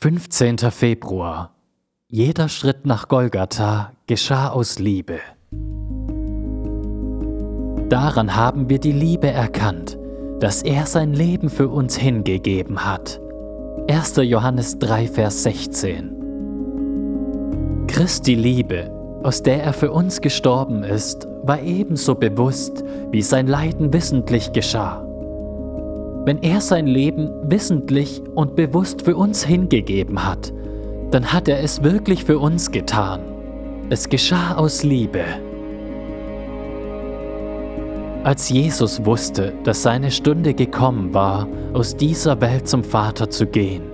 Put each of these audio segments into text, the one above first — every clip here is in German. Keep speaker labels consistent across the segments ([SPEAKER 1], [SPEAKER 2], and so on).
[SPEAKER 1] 15. Februar. Jeder Schritt nach Golgatha geschah aus Liebe. Daran haben wir die Liebe erkannt, dass er sein Leben für uns hingegeben hat. 1. Johannes 3, Vers 16. Christi Liebe, aus der er für uns gestorben ist, war ebenso bewusst, wie sein Leiden wissentlich geschah. Wenn er sein Leben wissentlich und bewusst für uns hingegeben hat, dann hat er es wirklich für uns getan. Es geschah aus Liebe. Als Jesus wusste, dass seine Stunde gekommen war, aus dieser Welt zum Vater zu gehen,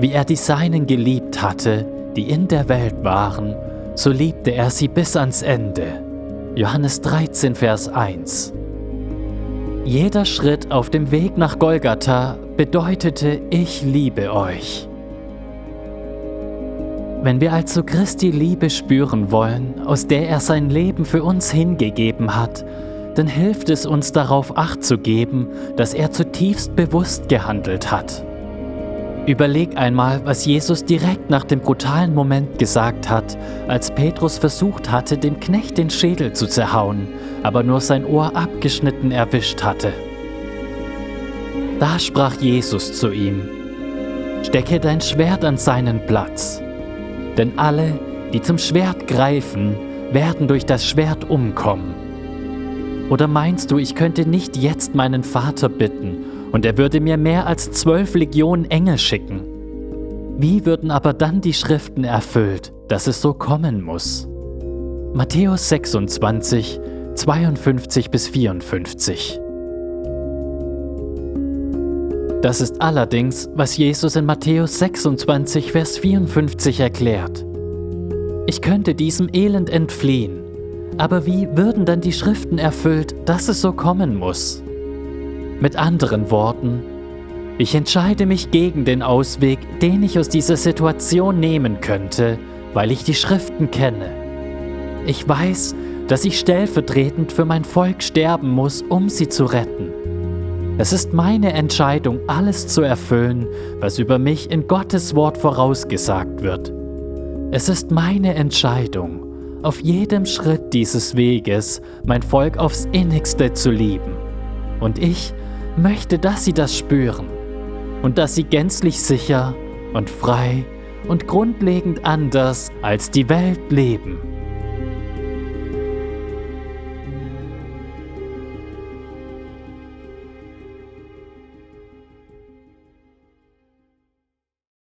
[SPEAKER 1] wie er die Seinen geliebt hatte, die in der Welt waren, so liebte er sie bis ans Ende. Johannes 13, Vers 1. Jeder Schritt auf dem Weg nach Golgatha bedeutete, ich liebe euch. Wenn wir also Christi Liebe spüren wollen, aus der er sein Leben für uns hingegeben hat, dann hilft es uns darauf acht zu geben, dass er zutiefst bewusst gehandelt hat. Überleg einmal, was Jesus direkt nach dem brutalen Moment gesagt hat, als Petrus versucht hatte, dem Knecht den Schädel zu zerhauen, aber nur sein Ohr abgeschnitten erwischt hatte. Da sprach Jesus zu ihm, Stecke dein Schwert an seinen Platz, denn alle, die zum Schwert greifen, werden durch das Schwert umkommen. Oder meinst du, ich könnte nicht jetzt meinen Vater bitten, und er würde mir mehr als zwölf Legionen Engel schicken. Wie würden aber dann die Schriften erfüllt, dass es so kommen muss? Matthäus 26, 52 bis 54. Das ist allerdings, was Jesus in Matthäus 26, Vers 54 erklärt. Ich könnte diesem Elend entfliehen, aber wie würden dann die Schriften erfüllt, dass es so kommen muss? Mit anderen Worten, ich entscheide mich gegen den Ausweg, den ich aus dieser Situation nehmen könnte, weil ich die Schriften kenne. Ich weiß, dass ich stellvertretend für mein Volk sterben muss, um sie zu retten. Es ist meine Entscheidung, alles zu erfüllen, was über mich in Gottes Wort vorausgesagt wird. Es ist meine Entscheidung, auf jedem Schritt dieses Weges mein Volk aufs innigste zu lieben. Und ich möchte, dass sie das spüren und dass sie gänzlich sicher und frei und grundlegend anders als die Welt leben.